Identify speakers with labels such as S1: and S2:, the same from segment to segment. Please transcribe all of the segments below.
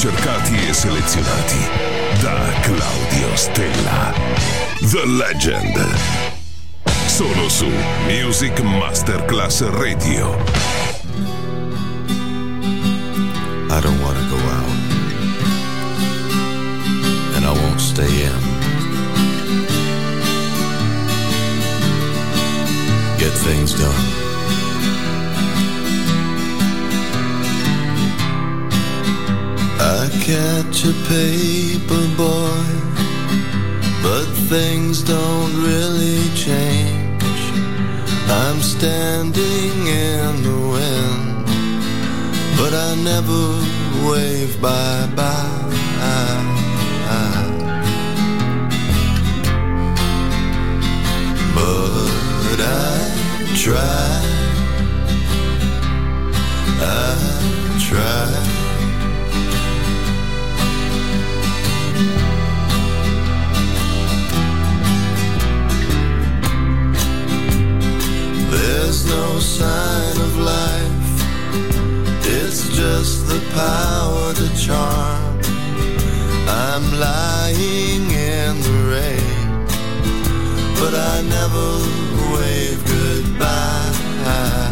S1: Brani ricercati e selezionati da Claudio Stella. The Legend. Solo su Music Masterclass Radio.
S2: I don't want to go out. And I won't stay in. Get things done. I catch a paper boy, but things don't really change. I'm standing in the wind, but I never wave bye bye. But I try, I try. There's no sign of life. It's just the power to charm. I'm lying in the rain, but I never wave goodbye.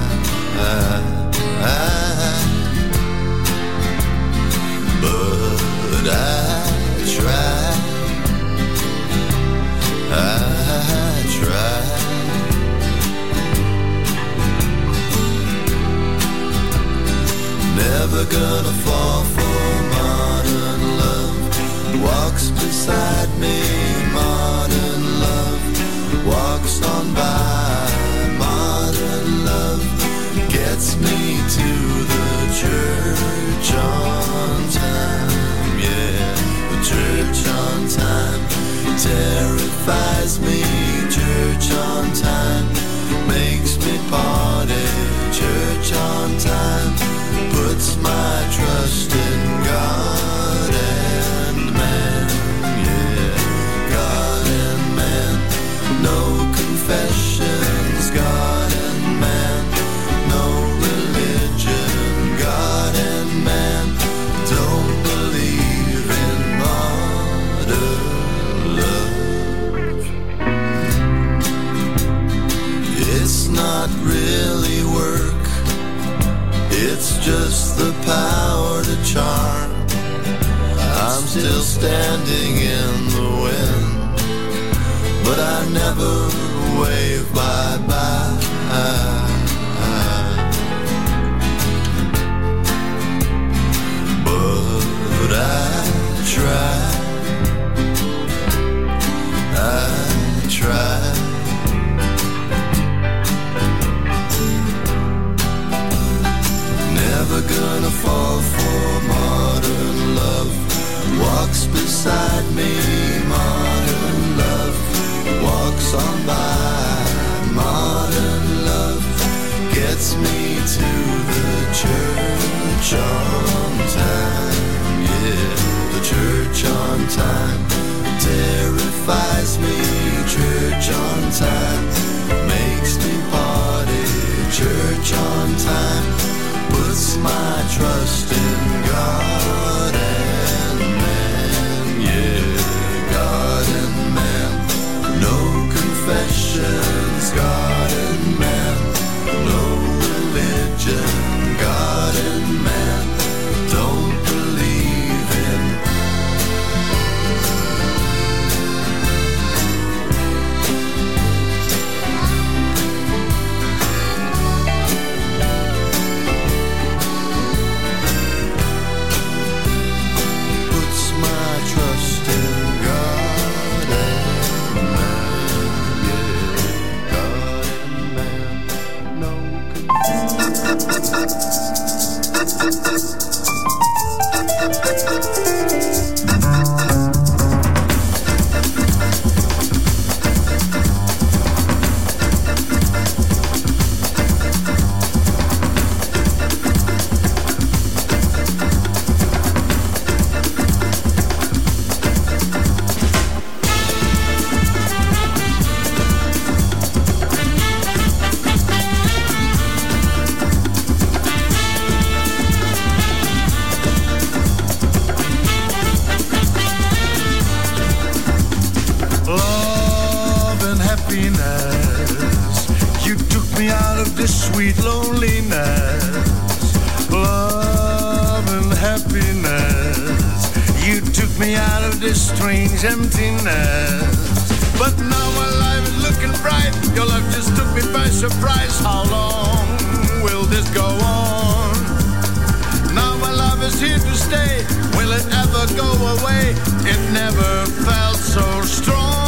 S2: On by, modern love. Gets me to the church on time. Yeah, the church on time. Terrifies me, church on time. Me
S3: out of this strange emptiness. But now my life is looking bright. Your love just took me by surprise. How long will this go on? Now my love is here to stay. Will it ever go away? It never felt so strong.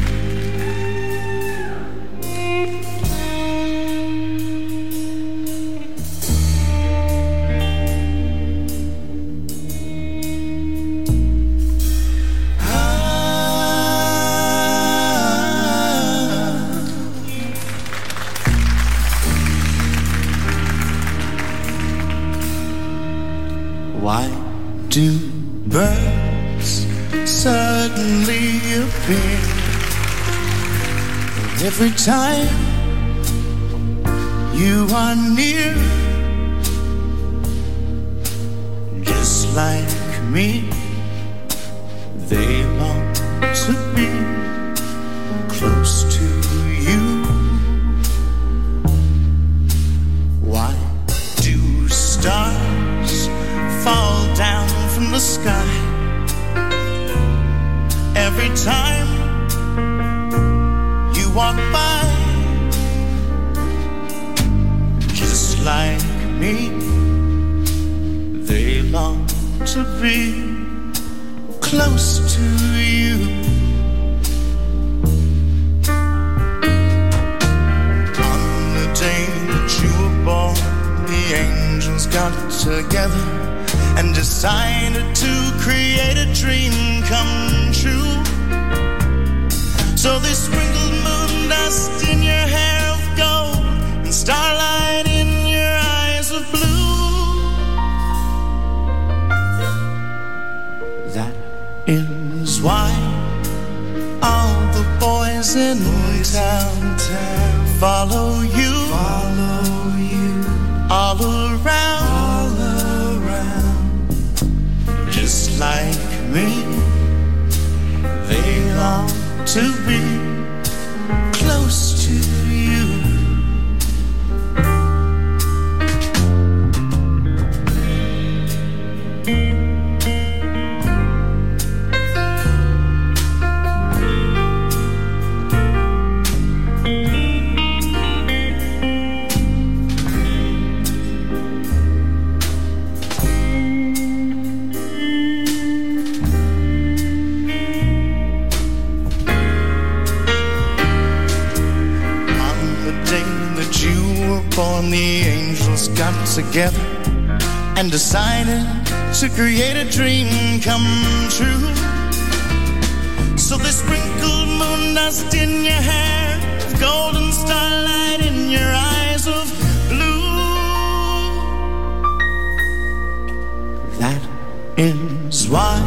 S3: time you are near, just like me. to be. come true. So they sprinkled moon dust in your hair, golden starlight in your eyes of blue. That is why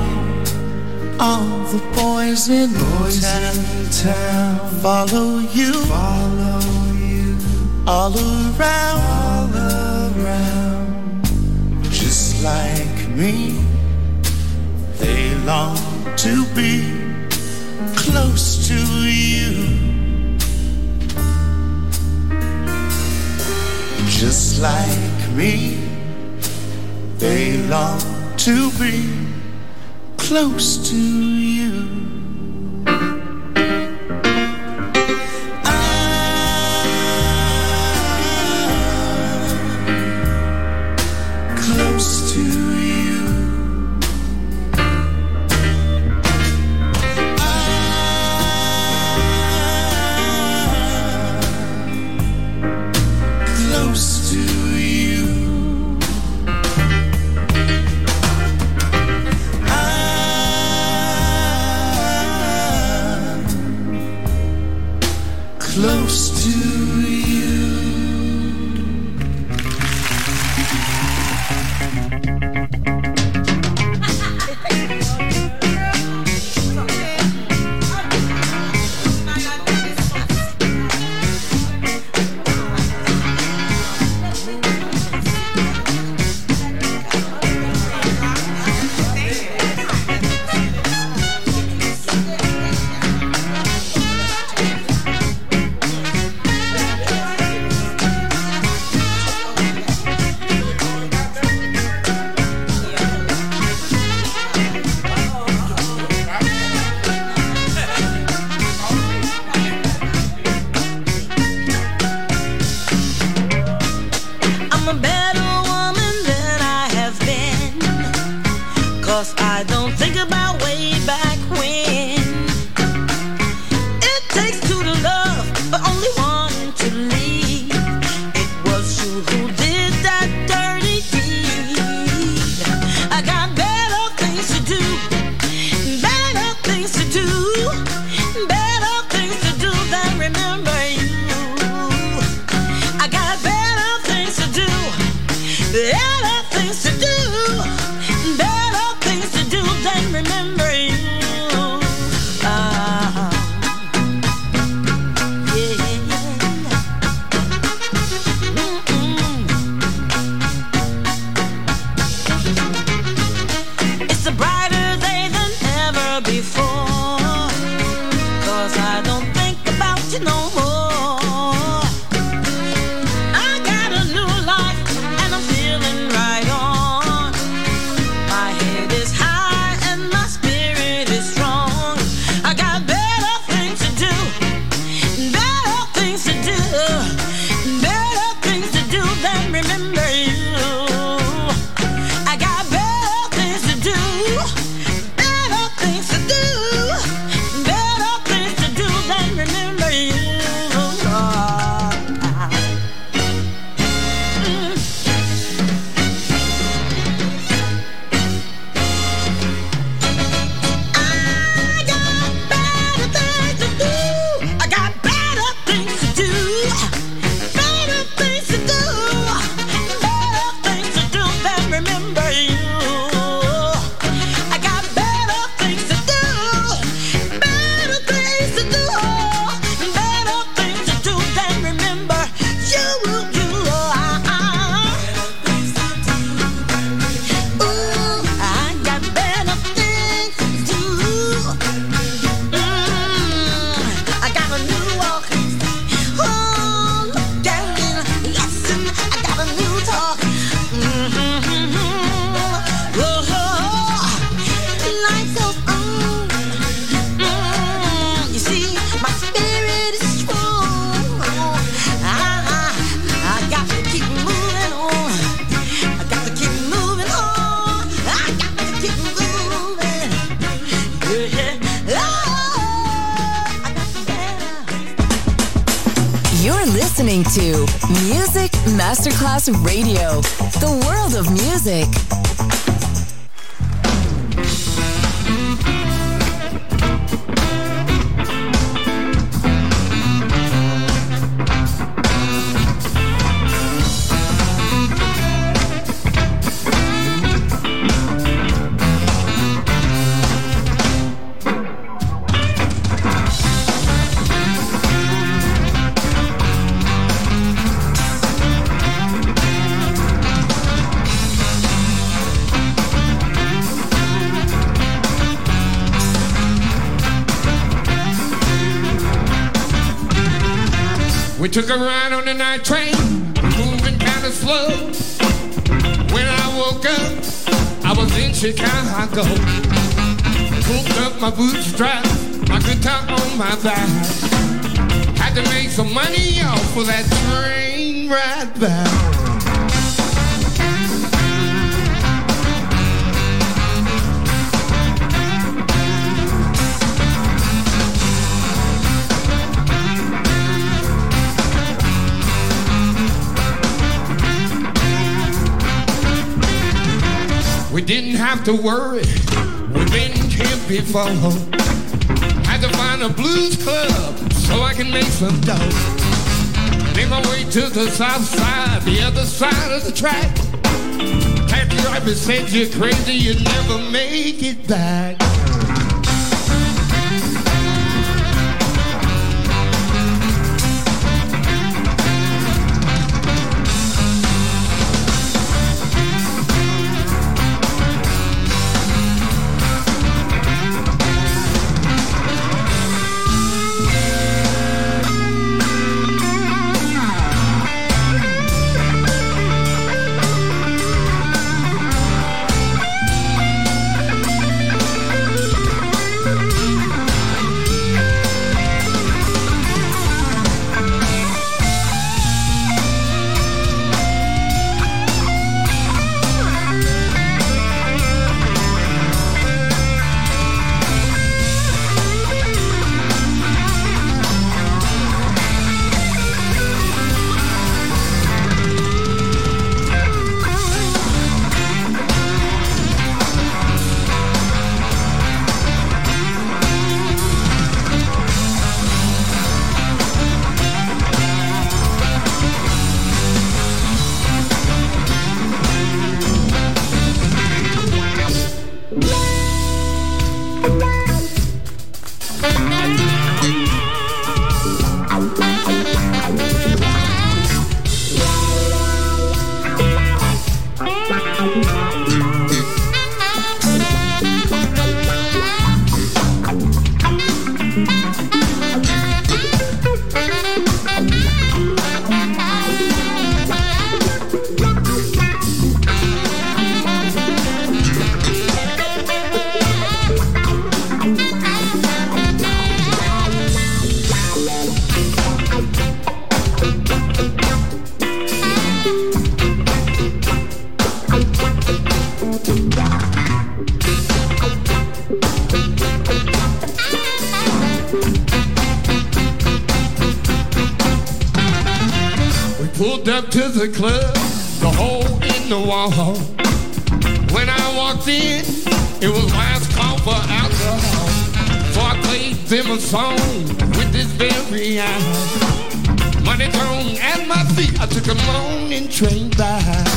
S3: all the boys in boys town, town follow you. Follow close to
S4: took a ride on the night train, moving kinda slow. When I woke up, I was in Chicago. Pulled up my bootstraps, my guitar on my back. Had to make some money off for that train ride back. to worry. Women can't be found. Had to find a blues club so I can make some dough. Made my way to the south side, the other side of the track. Taxi driver said you're crazy, you never make it back. The club, the hole in the wall. When I walked in, it was last call for alcohol. So I played them a song with this very eye. Money thrown at my feet, I took a morning train back.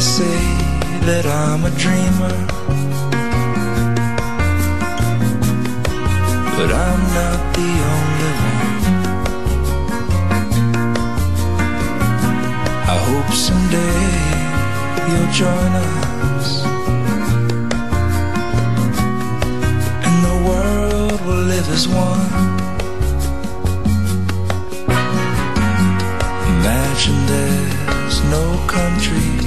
S5: Say that I'm a dreamer, but I'm not the only one. I hope someday you'll join us and the world will live as one. Imagine there's no countries.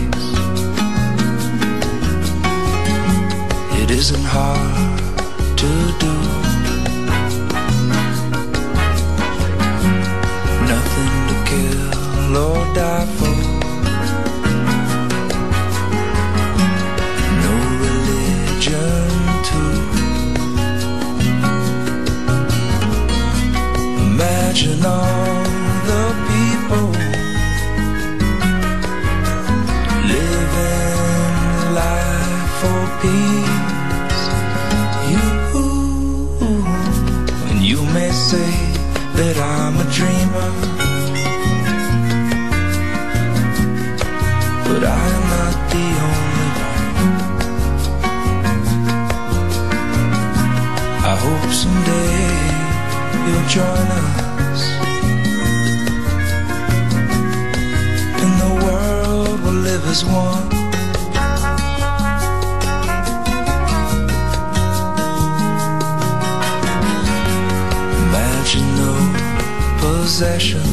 S5: Isn't hard to do. Nothing to kill or die for. As one. Imagine no possessions.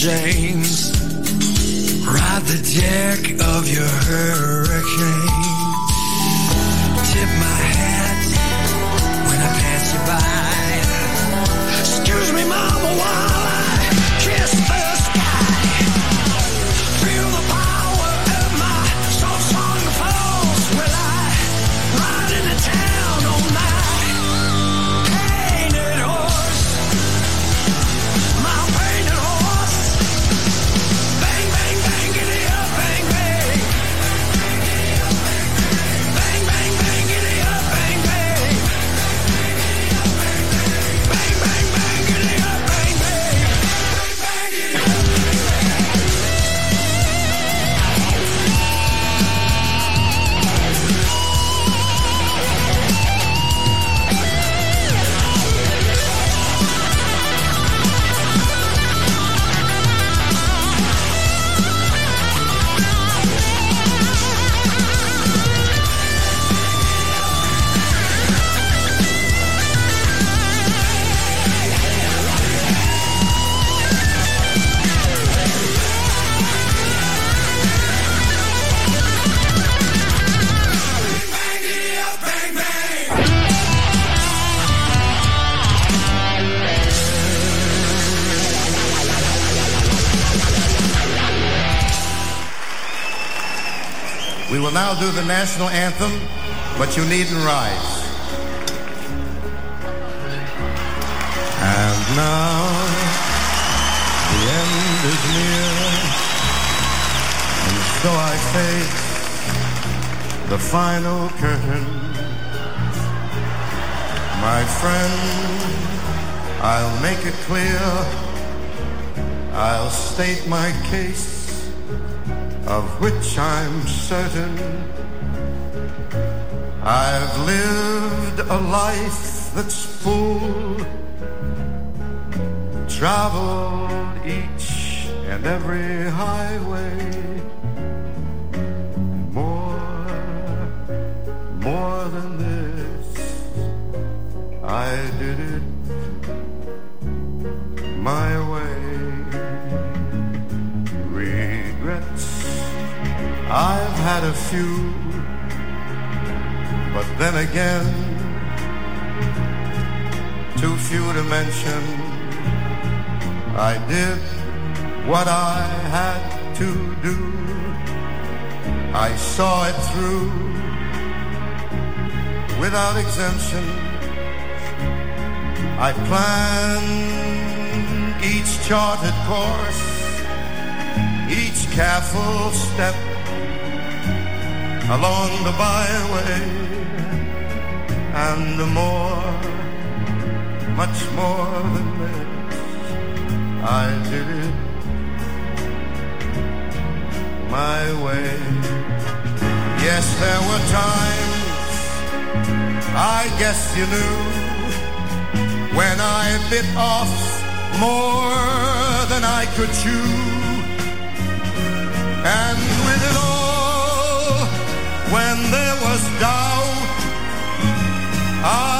S1: James. Ride the deck of your hurricane.
S6: National anthem, but you needn't rise. And now the end is near. and so I face the final curtain. My friend, I'll make it clear. I'll state my case, of which I'm certain. I've lived a life that's full, traveled each and every highway. More, more than this, I did it my way. Regrets, I've had a few, but then again, too few to mention. I did what I had to do. I saw it through without exemption. I planned each charted course, each careful step along the byway, and more, much more than this, I did it my way. Yes, there were times, I guess you knew, when I bit off more than I could chew. And with it all, when there was doubt, I